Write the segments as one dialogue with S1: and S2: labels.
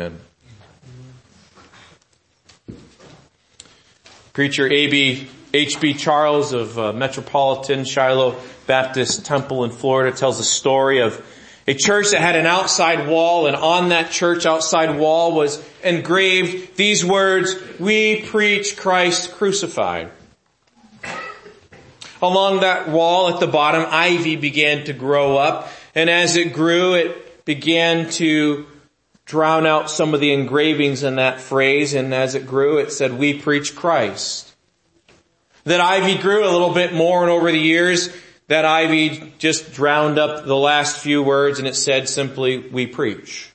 S1: Amen. Preacher A.B. H.B. Charles of uh, Metropolitan Shiloh Baptist Temple in Florida tells a story of a church that had an outside wall and on that church outside wall was engraved these words, we preach Christ crucified. Along that wall at the bottom, ivy began to grow up and as it grew, it began to drown out some of the engravings in that phrase and as it grew, it said, we preach Christ. That ivy grew a little bit more and over the years, that ivy just drowned up the last few words and it said simply, we preach.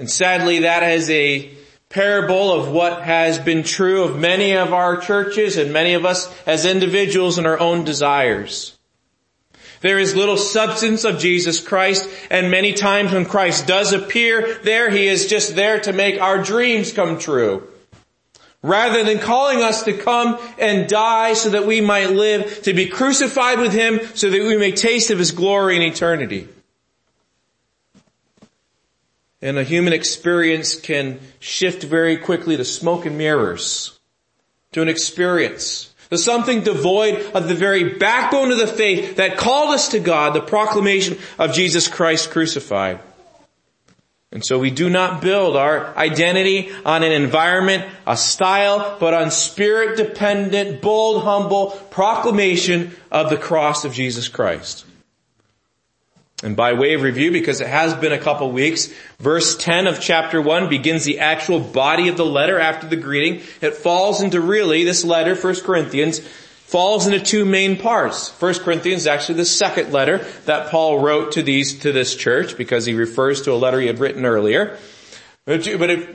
S1: And sadly that is a parable of what has been true of many of our churches and many of us as individuals in our own desires. There is little substance of Jesus Christ and many times when Christ does appear there, He is just there to make our dreams come true. Rather than calling us to come and die so that we might live, to be crucified with Him so that we may taste of His glory in eternity. And a human experience can shift very quickly to smoke and mirrors, to an experience, to something devoid of the very backbone of the faith that called us to God, the proclamation of Jesus Christ crucified. And so we do not build our identity on an environment, a style, but on spirit dependent, bold, humble proclamation of the cross of Jesus Christ. And by way of review, because it has been a couple weeks, verse 10 of chapter 1 begins the actual body of the letter after the greeting. It falls into really, this letter, 1 Corinthians, falls into two main parts. First Corinthians is actually the second letter that Paul wrote to these, to this church because he refers to a letter he had written earlier. But,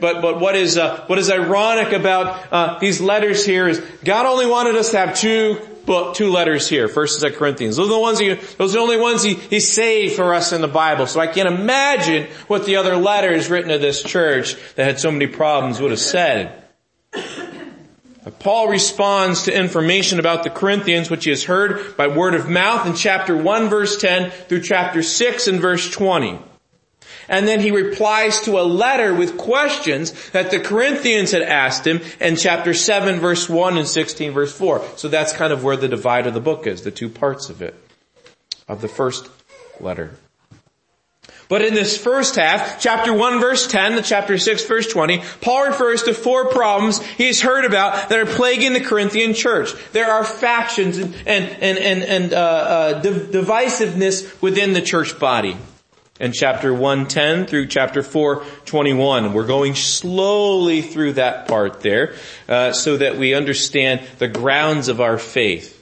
S1: but, but what is, uh, what is ironic about, uh, these letters here is God only wanted us to have two book, two letters here, First and Corinthians. Those are the ones he, those are the only ones he, he saved for us in the Bible. So I can't imagine what the other letters written to this church that had so many problems would have said. Paul responds to information about the Corinthians which he has heard by word of mouth in chapter 1 verse 10 through chapter 6 and verse 20. And then he replies to a letter with questions that the Corinthians had asked him in chapter 7 verse 1 and 16 verse 4. So that's kind of where the divide of the book is, the two parts of it, of the first letter. But in this first half, chapter 1 verse 10 to chapter 6 verse 20, Paul refers to four problems he's heard about that are plaguing the Corinthian church. There are factions and, and, and, and, uh, uh, divisiveness within the church body. In chapter 110 through chapter 421. We're going slowly through that part there uh, so that we understand the grounds of our faith.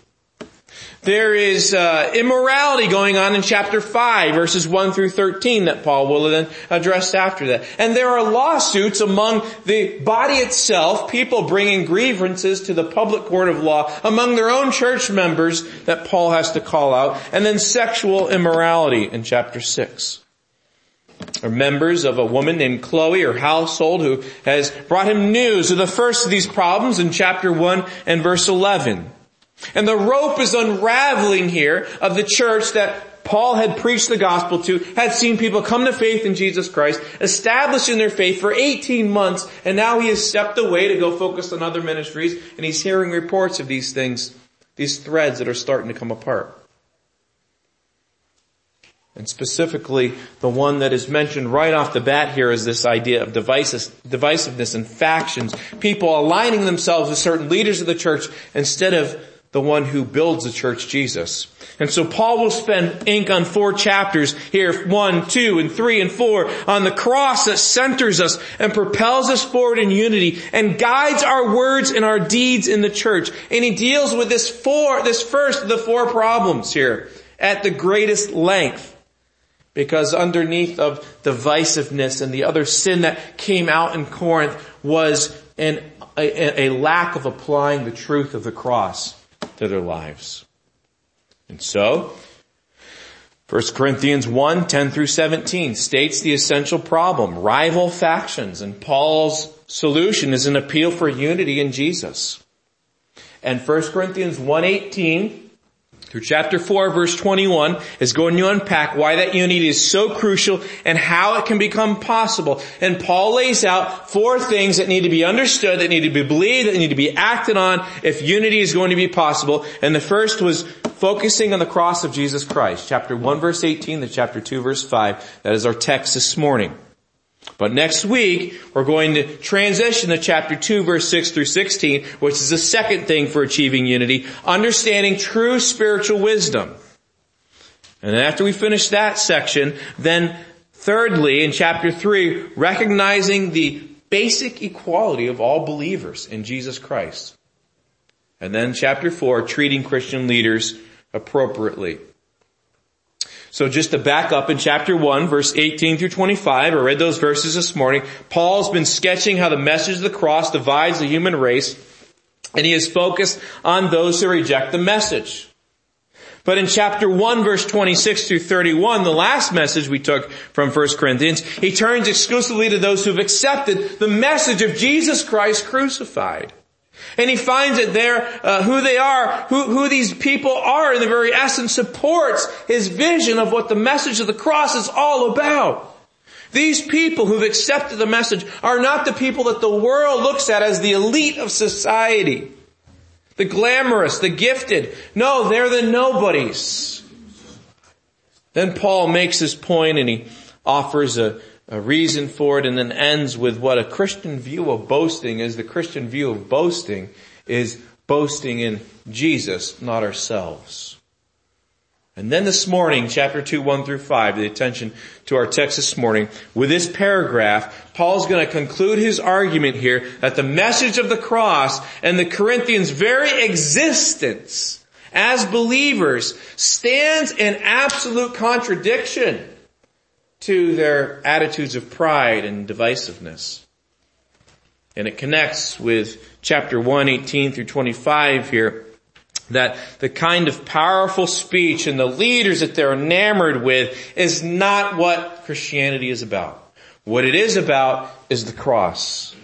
S1: There is uh, immorality going on in chapter 5, verses 1 through 13 that Paul will then address after that. And there are lawsuits among the body itself, people bringing grievances to the public court of law among their own church members that Paul has to call out. And then sexual immorality in chapter 6 are members of a woman named Chloe or household who has brought him news of the first of these problems in chapter 1 and verse 11. And the rope is unraveling here of the church that Paul had preached the gospel to, had seen people come to faith in Jesus Christ, establishing their faith for 18 months, and now he has stepped away to go focus on other ministries, and he's hearing reports of these things, these threads that are starting to come apart. And specifically, the one that is mentioned right off the bat here is this idea of divisiveness and factions. People aligning themselves with certain leaders of the church instead of the one who builds the church, Jesus. And so Paul will spend ink on four chapters here, one, two, and three, and four, on the cross that centers us and propels us forward in unity and guides our words and our deeds in the church. And he deals with this four, this first of the four problems here at the greatest length. Because underneath of divisiveness and the other sin that came out in Corinth was an, a, a lack of applying the truth of the cross to their lives. And so, 1 Corinthians 1, 10 through 17 states the essential problem, rival factions, and Paul's solution is an appeal for unity in Jesus. And 1 Corinthians 1, 18 through chapter 4 verse 21 is going to unpack why that unity is so crucial and how it can become possible. And Paul lays out four things that need to be understood, that need to be believed, that need to be acted on if unity is going to be possible. And the first was focusing on the cross of Jesus Christ. Chapter 1 verse 18 to chapter 2 verse 5. That is our text this morning. But next week, we're going to transition to chapter 2 verse 6 through 16, which is the second thing for achieving unity, understanding true spiritual wisdom. And then after we finish that section, then thirdly, in chapter 3, recognizing the basic equality of all believers in Jesus Christ. And then chapter 4, treating Christian leaders appropriately. So just to back up in chapter 1, verse 18 through 25, I read those verses this morning. Paul's been sketching how the message of the cross divides the human race, and he is focused on those who reject the message. But in chapter 1 verse 26 through 31, the last message we took from 1 Corinthians, he turns exclusively to those who have accepted the message of Jesus Christ crucified. And he finds it there, uh, who they are, who, who these people are in the very essence supports his vision of what the message of the cross is all about. These people who've accepted the message are not the people that the world looks at as the elite of society. The glamorous, the gifted. No, they're the nobodies. Then Paul makes his point and he offers a, a reason for it and then ends with what a Christian view of boasting is. The Christian view of boasting is boasting in Jesus, not ourselves. And then this morning, chapter 2, 1 through 5, the attention to our text this morning, with this paragraph, Paul's going to conclude his argument here that the message of the cross and the Corinthians' very existence as believers stands in absolute contradiction to their attitudes of pride and divisiveness. And it connects with chapter 1, 18 through 25 here, that the kind of powerful speech and the leaders that they're enamored with is not what Christianity is about. What it is about is the cross.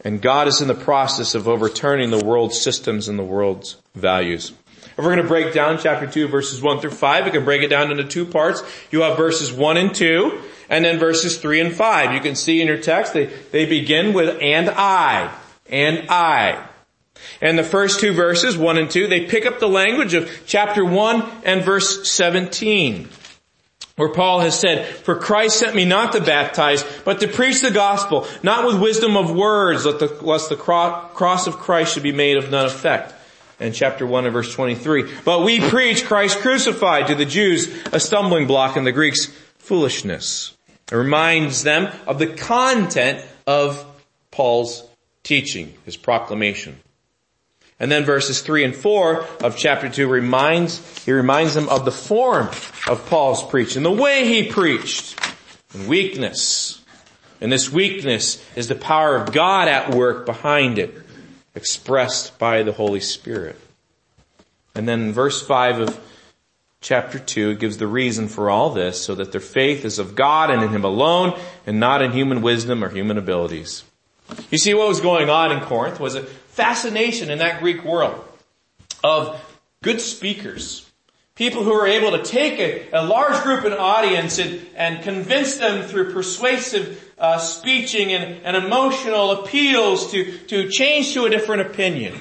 S1: And God is in the process of overturning the world's systems and the world's values. If we're going to break down chapter 2 verses 1 through 5, we can break it down into two parts. You have verses 1 and 2, and then verses 3 and 5. You can see in your text, they, they begin with and I, and I. And the first two verses, 1 and 2, they pick up the language of chapter 1 and verse 17 where Paul has said, for Christ sent me not to baptize, but to preach the gospel, not with wisdom of words, lest the cross of Christ should be made of none effect in chapter 1 and verse 23. But we preach Christ crucified to the Jews, a stumbling block and the Greeks foolishness. It reminds them of the content of Paul's teaching, his proclamation. And then verses 3 and 4 of chapter 2 reminds, he reminds them of the form of Paul's preaching, the way he preached, and weakness. And this weakness is the power of God at work behind it expressed by the Holy Spirit. And then verse 5 of chapter 2, it gives the reason for all this, so that their faith is of God and in Him alone, and not in human wisdom or human abilities. You see what was going on in Corinth was a fascination in that Greek world of good speakers. People who were able to take a, a large group and audience and, and convince them through persuasive uh, speeching and, and emotional appeals to, to change to a different opinion.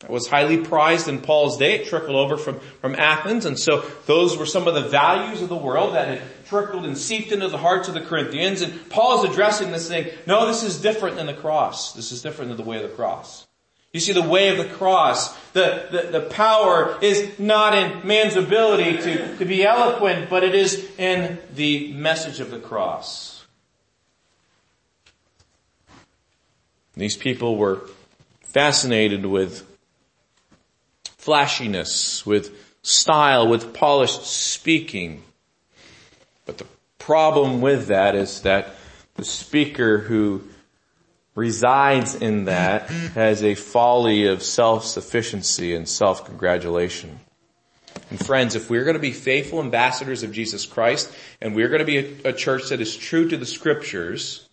S1: That was highly prized in Paul's day. It trickled over from, from Athens. And so those were some of the values of the world that had trickled and seeped into the hearts of the Corinthians. And Paul is addressing this thing. No, this is different than the cross. This is different than the way of the cross. You see, the way of the cross, the, the, the power is not in man's ability to, to be eloquent, but it is in the message of the cross. These people were fascinated with flashiness, with style, with polished speaking. But the problem with that is that the speaker who resides in that has a folly of self-sufficiency and self-congratulation. And friends, if we're going to be faithful ambassadors of Jesus Christ and we're going to be a, a church that is true to the scriptures,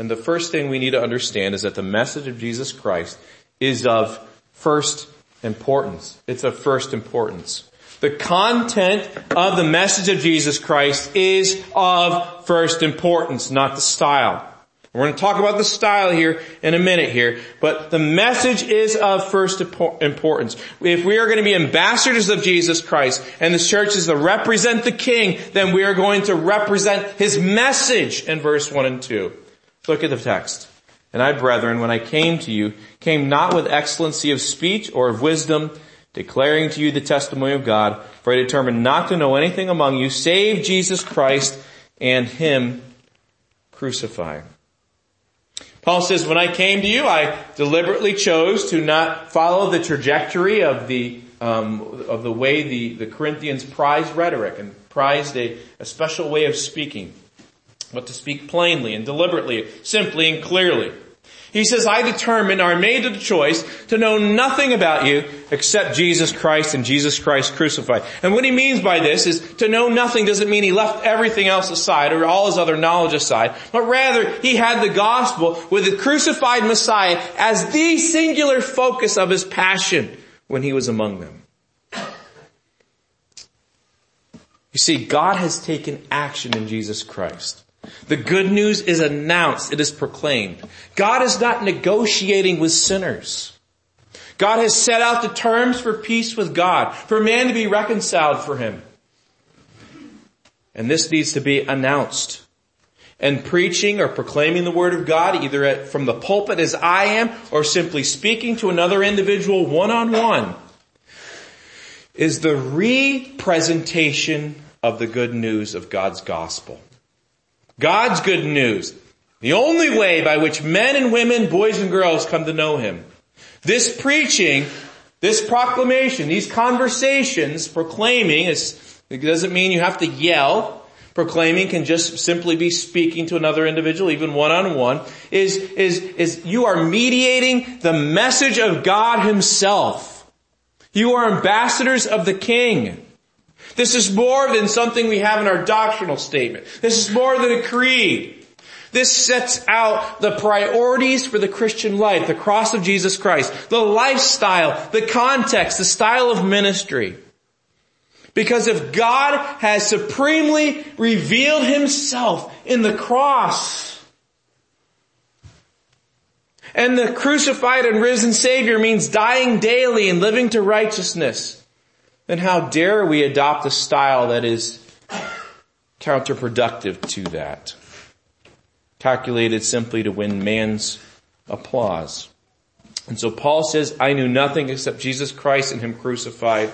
S1: and the first thing we need to understand is that the message of Jesus Christ is of first importance. It's of first importance. The content of the message of Jesus Christ is of first importance, not the style. We're going to talk about the style here in a minute here, but the message is of first importance. If we are going to be ambassadors of Jesus Christ and the church is to represent the King, then we are going to represent His message in verse 1 and 2. Look at the text. And I, brethren, when I came to you, came not with excellency of speech or of wisdom, declaring to you the testimony of God, for I determined not to know anything among you save Jesus Christ and Him crucified. Paul says, when I came to you, I deliberately chose to not follow the trajectory of the, um, of the way the, the Corinthians prized rhetoric and prized a, a special way of speaking, but to speak plainly and deliberately, simply and clearly. He says, I determined or made the choice to know nothing about you except Jesus Christ and Jesus Christ crucified. And what he means by this is to know nothing doesn't mean he left everything else aside or all his other knowledge aside, but rather he had the gospel with the crucified Messiah as the singular focus of his passion when he was among them. You see, God has taken action in Jesus Christ. The good news is announced. It is proclaimed. God is not negotiating with sinners. God has set out the terms for peace with God, for man to be reconciled for him. And this needs to be announced. And preaching or proclaiming the word of God, either at, from the pulpit as I am, or simply speaking to another individual one on one, is the representation of the good news of God's gospel. God's good news. The only way by which men and women, boys and girls come to know Him. This preaching, this proclamation, these conversations, proclaiming, it doesn't mean you have to yell. Proclaiming can just simply be speaking to another individual, even one on one, is, is, is you are mediating the message of God Himself. You are ambassadors of the King. This is more than something we have in our doctrinal statement. This is more than a creed. This sets out the priorities for the Christian life, the cross of Jesus Christ, the lifestyle, the context, the style of ministry. Because if God has supremely revealed himself in the cross, and the crucified and risen Savior means dying daily and living to righteousness, then how dare we adopt a style that is counterproductive to that? Calculated simply to win man's applause. And so Paul says, I knew nothing except Jesus Christ and Him crucified.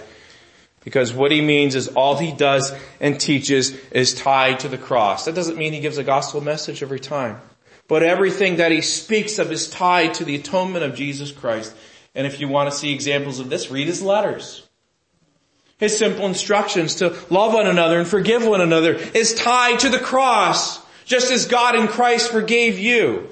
S1: Because what he means is all he does and teaches is tied to the cross. That doesn't mean he gives a gospel message every time. But everything that he speaks of is tied to the atonement of Jesus Christ. And if you want to see examples of this, read his letters. His simple instructions to love one another and forgive one another is tied to the cross, just as God in Christ forgave you.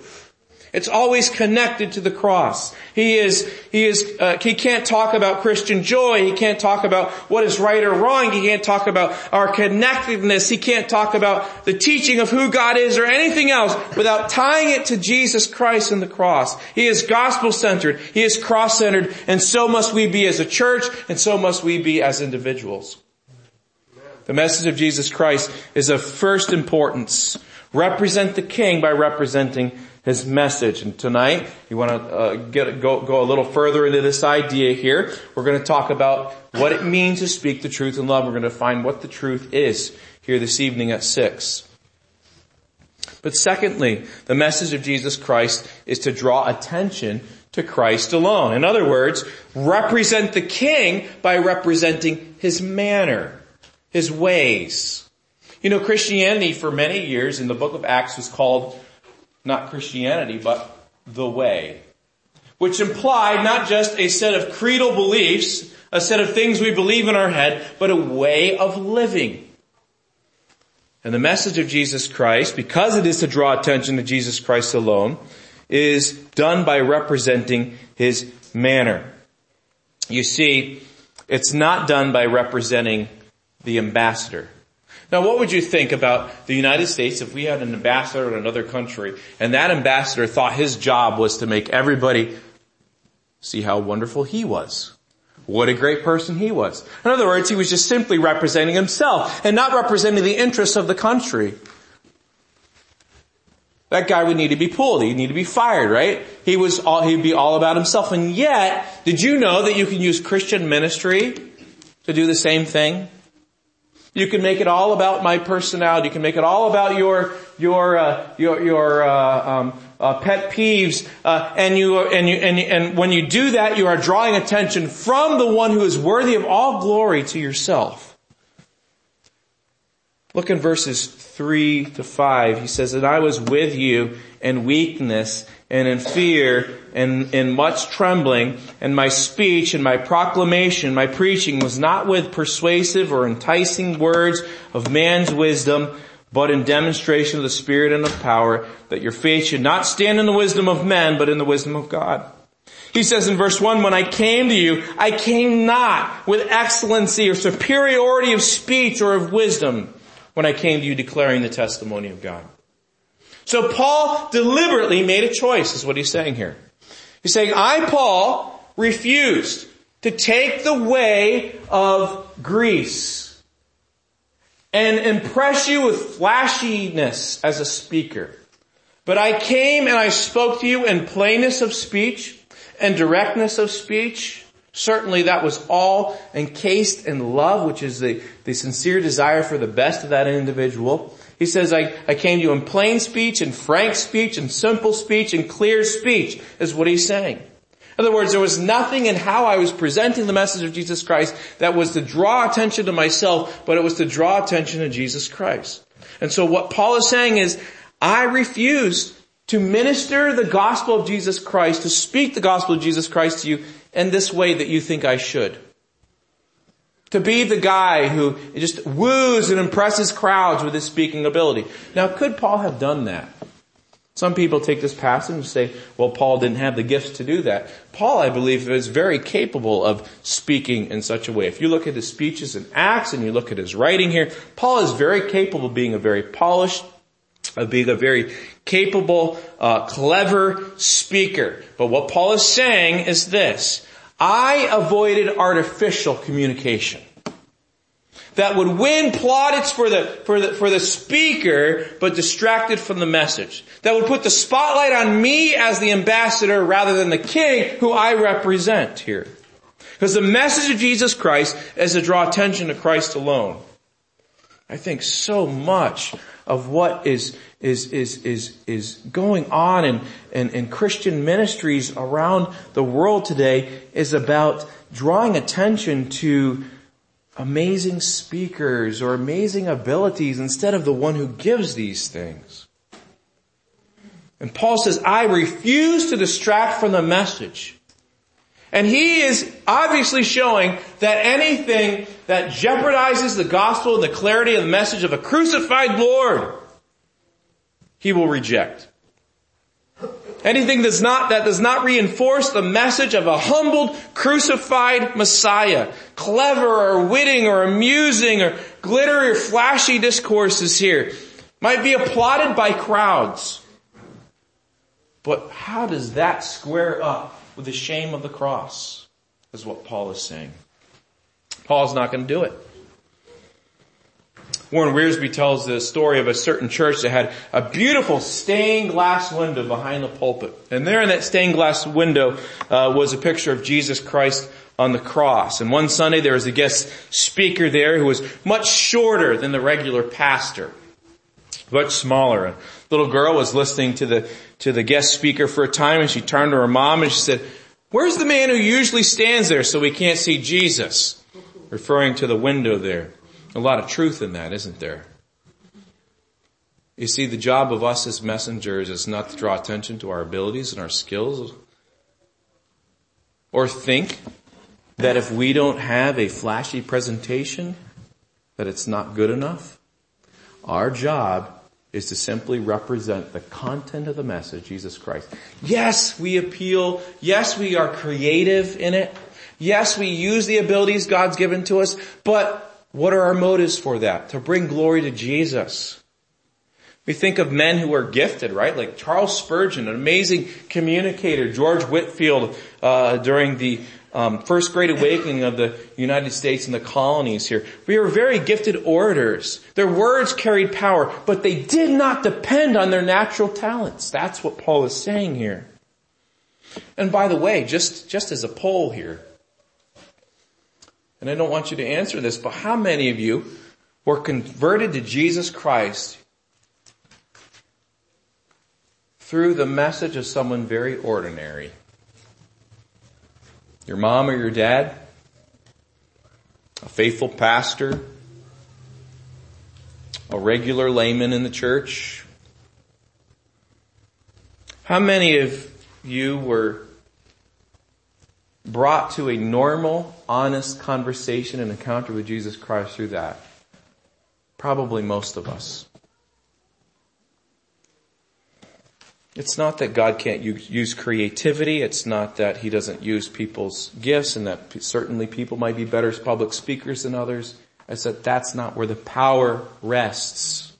S1: It's always connected to the cross. He is, he is, uh, he can't talk about Christian joy. He can't talk about what is right or wrong. He can't talk about our connectedness. He can't talk about the teaching of who God is or anything else without tying it to Jesus Christ and the cross. He is gospel centered. He is cross centered. And so must we be as a church and so must we be as individuals. The message of Jesus Christ is of first importance. Represent the King by representing his message. And tonight, you want to uh, get go go a little further into this idea here. We're going to talk about what it means to speak the truth in love. We're going to find what the truth is here this evening at six. But secondly, the message of Jesus Christ is to draw attention to Christ alone. In other words, represent the King by representing His manner, His ways. You know, Christianity for many years in the book of Acts was called not Christianity, but the way. Which implied not just a set of creedal beliefs, a set of things we believe in our head, but a way of living. And the message of Jesus Christ, because it is to draw attention to Jesus Christ alone, is done by representing His manner. You see, it's not done by representing the ambassador. Now what would you think about the United States if we had an ambassador in another country and that ambassador thought his job was to make everybody see how wonderful he was? What a great person he was. In other words, he was just simply representing himself and not representing the interests of the country. That guy would need to be pulled. He'd need to be fired, right? He was all, he'd be all about himself. And yet, did you know that you can use Christian ministry to do the same thing? You can make it all about my personality. You can make it all about your your uh, your your uh, um, uh, pet peeves, uh, and you and you and and when you do that, you are drawing attention from the one who is worthy of all glory to yourself. Look in verses three to five. He says, "And I was with you in weakness and in fear and in much trembling, and my speech and my proclamation, my preaching was not with persuasive or enticing words of man's wisdom, but in demonstration of the Spirit and of power, that your faith should not stand in the wisdom of men, but in the wisdom of God. He says in verse 1, when I came to you, I came not with excellency or superiority of speech or of wisdom when I came to you declaring the testimony of God. So Paul deliberately made a choice, is what he's saying here. He's saying, I, Paul, refused to take the way of Greece and impress you with flashiness as a speaker. But I came and I spoke to you in plainness of speech and directness of speech. Certainly that was all encased in love, which is the, the sincere desire for the best of that individual. He says, I, I came to you in plain speech and frank speech and simple speech and clear speech is what he's saying. In other words, there was nothing in how I was presenting the message of Jesus Christ that was to draw attention to myself, but it was to draw attention to Jesus Christ. And so what Paul is saying is, I refuse to minister the gospel of Jesus Christ, to speak the gospel of Jesus Christ to you in this way that you think I should to be the guy who just woos and impresses crowds with his speaking ability. Now, could Paul have done that? Some people take this passage and say, well, Paul didn't have the gifts to do that. Paul, I believe, is very capable of speaking in such a way. If you look at his speeches in Acts and you look at his writing here, Paul is very capable of being a very polished, of being a very capable, uh, clever speaker. But what Paul is saying is this, I avoided artificial communication that would win plaudits for the, for the, for the speaker, but distracted from the message. That would put the spotlight on me as the ambassador rather than the king who I represent here. Because the message of Jesus Christ is to draw attention to Christ alone. I think so much of what is, is, is, is, is going on in, in, in Christian ministries around the world today is about drawing attention to amazing speakers or amazing abilities instead of the one who gives these things. And Paul says, I refuse to distract from the message. And he is obviously showing that anything that jeopardizes the gospel and the clarity of the message of a crucified Lord, he will reject. Anything that's not, that does not reinforce the message of a humbled, crucified Messiah. Clever or witting or amusing or glittery or flashy discourses here might be applauded by crowds. But how does that square up with the shame of the cross? Is what Paul is saying. Paul's not going to do it. Warren Wiersbe tells the story of a certain church that had a beautiful stained glass window behind the pulpit. And there in that stained glass window uh, was a picture of Jesus Christ on the cross. And one Sunday there was a guest speaker there who was much shorter than the regular pastor. Much smaller. Little girl was listening to the, to the guest speaker for a time and she turned to her mom and she said, where's the man who usually stands there so we can't see Jesus? Referring to the window there. A lot of truth in that, isn't there? You see, the job of us as messengers is not to draw attention to our abilities and our skills or think that if we don't have a flashy presentation, that it's not good enough. Our job is to simply represent the content of the message, Jesus Christ. Yes, we appeal. Yes, we are creative in it. Yes, we use the abilities God's given to us, but what are our motives for that? To bring glory to Jesus. We think of men who are gifted, right? Like Charles Spurgeon, an amazing communicator, George Whitefield uh, during the um, first great awakening of the United States and the colonies here. We were very gifted orators. Their words carried power, but they did not depend on their natural talents. That's what Paul is saying here. And by the way, just, just as a poll here, and I don't want you to answer this, but how many of you were converted to Jesus Christ through the message of someone very ordinary? Your mom or your dad? A faithful pastor? A regular layman in the church? How many of you were brought to a normal, honest conversation and encounter with Jesus Christ through that? Probably most of us. It's not that God can't use creativity. It's not that He doesn't use people's gifts and that certainly people might be better public speakers than others. It's that that's not where the power rests.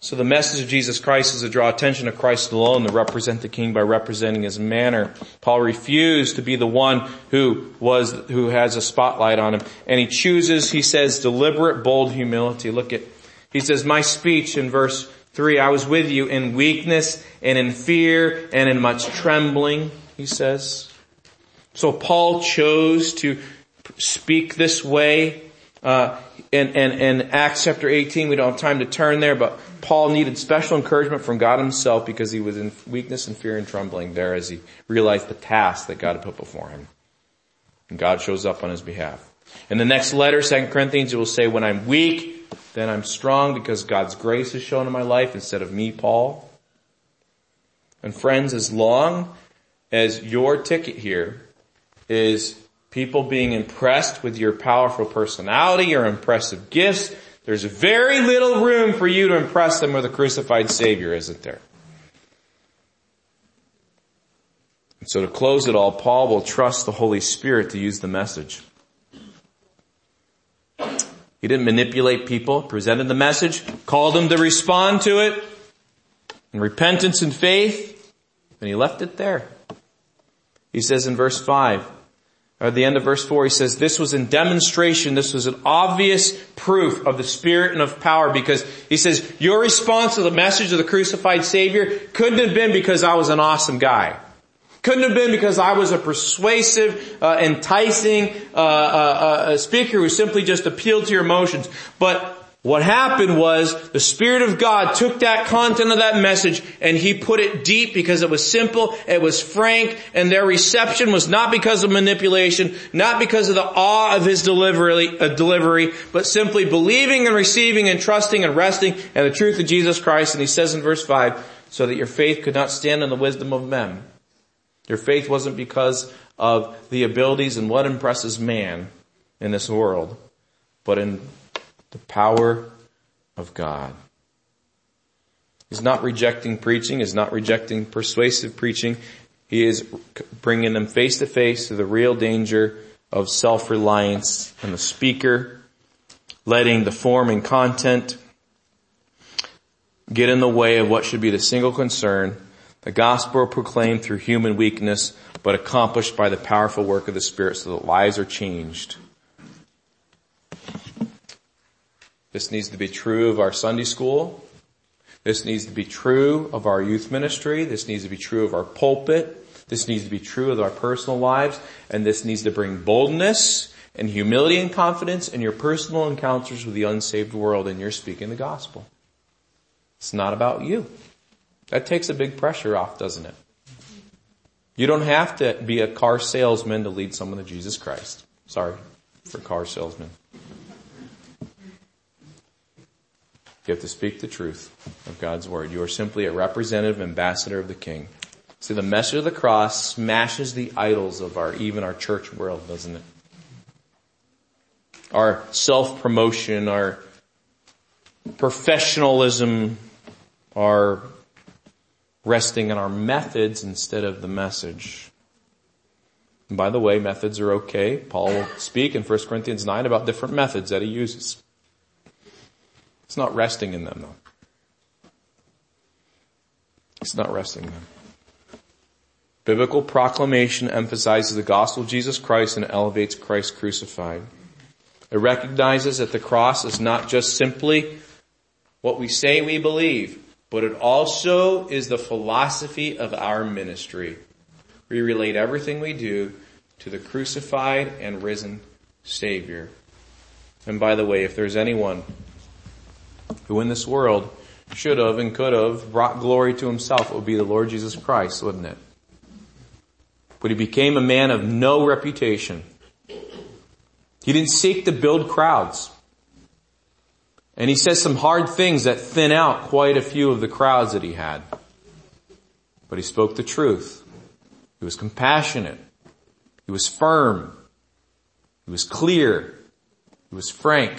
S1: So the message of Jesus Christ is to draw attention to Christ alone, to represent the King by representing His manner. Paul refused to be the one who was, who has a spotlight on him. And he chooses, he says, deliberate, bold humility. Look at he says, my speech in verse 3, I was with you in weakness and in fear and in much trembling, he says. So Paul chose to speak this way. Uh, in, in, in Acts chapter 18, we don't have time to turn there, but Paul needed special encouragement from God himself because he was in weakness and fear and trembling there as he realized the task that God had put before him. And God shows up on his behalf. In the next letter, 2 Corinthians, it will say, when I'm weak, then I'm strong because God's grace is shown in my life instead of me, Paul. And friends, as long as your ticket here is people being impressed with your powerful personality, your impressive gifts, there's very little room for you to impress them with a crucified Savior, isn't there? And so to close it all, Paul will trust the Holy Spirit to use the message. He didn't manipulate people, presented the message, called them to respond to it in repentance and faith, and he left it there. He says in verse 5, or at the end of verse 4, he says, this was in demonstration, this was an obvious proof of the Spirit and of power because he says, your response to the message of the crucified Savior couldn't have been because I was an awesome guy. Couldn't have been because I was a persuasive, uh, enticing uh, uh, uh, speaker who simply just appealed to your emotions. But what happened was the Spirit of God took that content of that message and He put it deep because it was simple, it was frank, and their reception was not because of manipulation, not because of the awe of His delivery, uh, delivery, but simply believing and receiving and trusting and resting in the truth of Jesus Christ. And He says in verse 5, so that your faith could not stand on the wisdom of men your faith wasn't because of the abilities and what impresses man in this world, but in the power of God. He's not rejecting preaching. He's not rejecting persuasive preaching. He is bringing them face to face to the real danger of self-reliance and the speaker letting the form and content get in the way of what should be the single concern the gospel proclaimed through human weakness, but accomplished by the powerful work of the Spirit so that lives are changed. This needs to be true of our Sunday school. This needs to be true of our youth ministry. This needs to be true of our pulpit. This needs to be true of our personal lives. And this needs to bring boldness and humility and confidence in your personal encounters with the unsaved world and you're speaking the gospel. It's not about you. That takes a big pressure off, doesn't it? You don't have to be a car salesman to lead someone to Jesus Christ. Sorry for car salesmen. You have to speak the truth of God's word. You are simply a representative ambassador of the King. See, the message of the cross smashes the idols of our, even our church world, doesn't it? Our self-promotion, our professionalism, our resting in our methods instead of the message. And by the way, methods are okay. Paul will speak in 1 Corinthians 9 about different methods that he uses. It's not resting in them though. It's not resting in them. Biblical proclamation emphasizes the gospel of Jesus Christ and elevates Christ crucified. It recognizes that the cross is not just simply what we say we believe, but it also is the philosophy of our ministry. We relate everything we do to the crucified and risen Savior. And by the way, if there's anyone who in this world should have and could have brought glory to himself, it would be the Lord Jesus Christ, wouldn't it? But he became a man of no reputation. He didn't seek to build crowds. And he says some hard things that thin out quite a few of the crowds that he had. But he spoke the truth. He was compassionate. He was firm. He was clear. He was frank.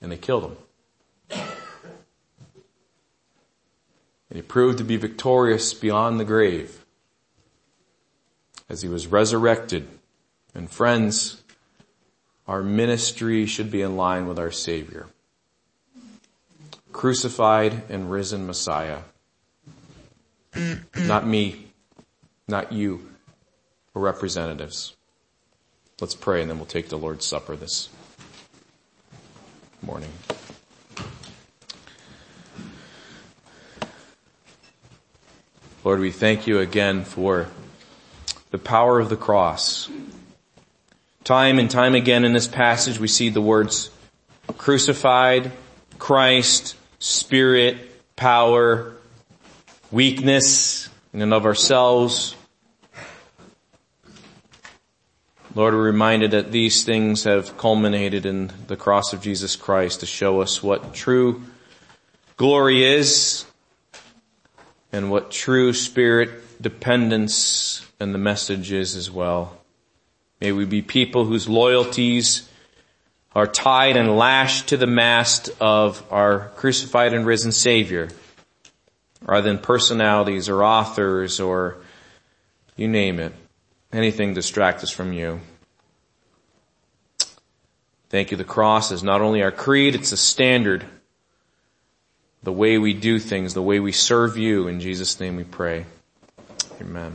S1: And they killed him. And he proved to be victorious beyond the grave as he was resurrected. And friends, our ministry should be in line with our Savior. Crucified and risen Messiah. not me, not you, or representatives. Let's pray and then we'll take the Lord's Supper this morning. Lord, we thank you again for the power of the cross. Time and time again in this passage we see the words crucified, Christ, Spirit, power, weakness in and of ourselves. Lord, we're reminded that these things have culminated in the cross of Jesus Christ to show us what true glory is and what true spirit dependence and the message is as well. May we be people whose loyalties are tied and lashed to the mast of our crucified and risen Savior, rather than personalities or authors or you name it. Anything distract us from you. Thank you. The cross is not only our creed, it's a standard. The way we do things, the way we serve you. In Jesus' name we pray. Amen.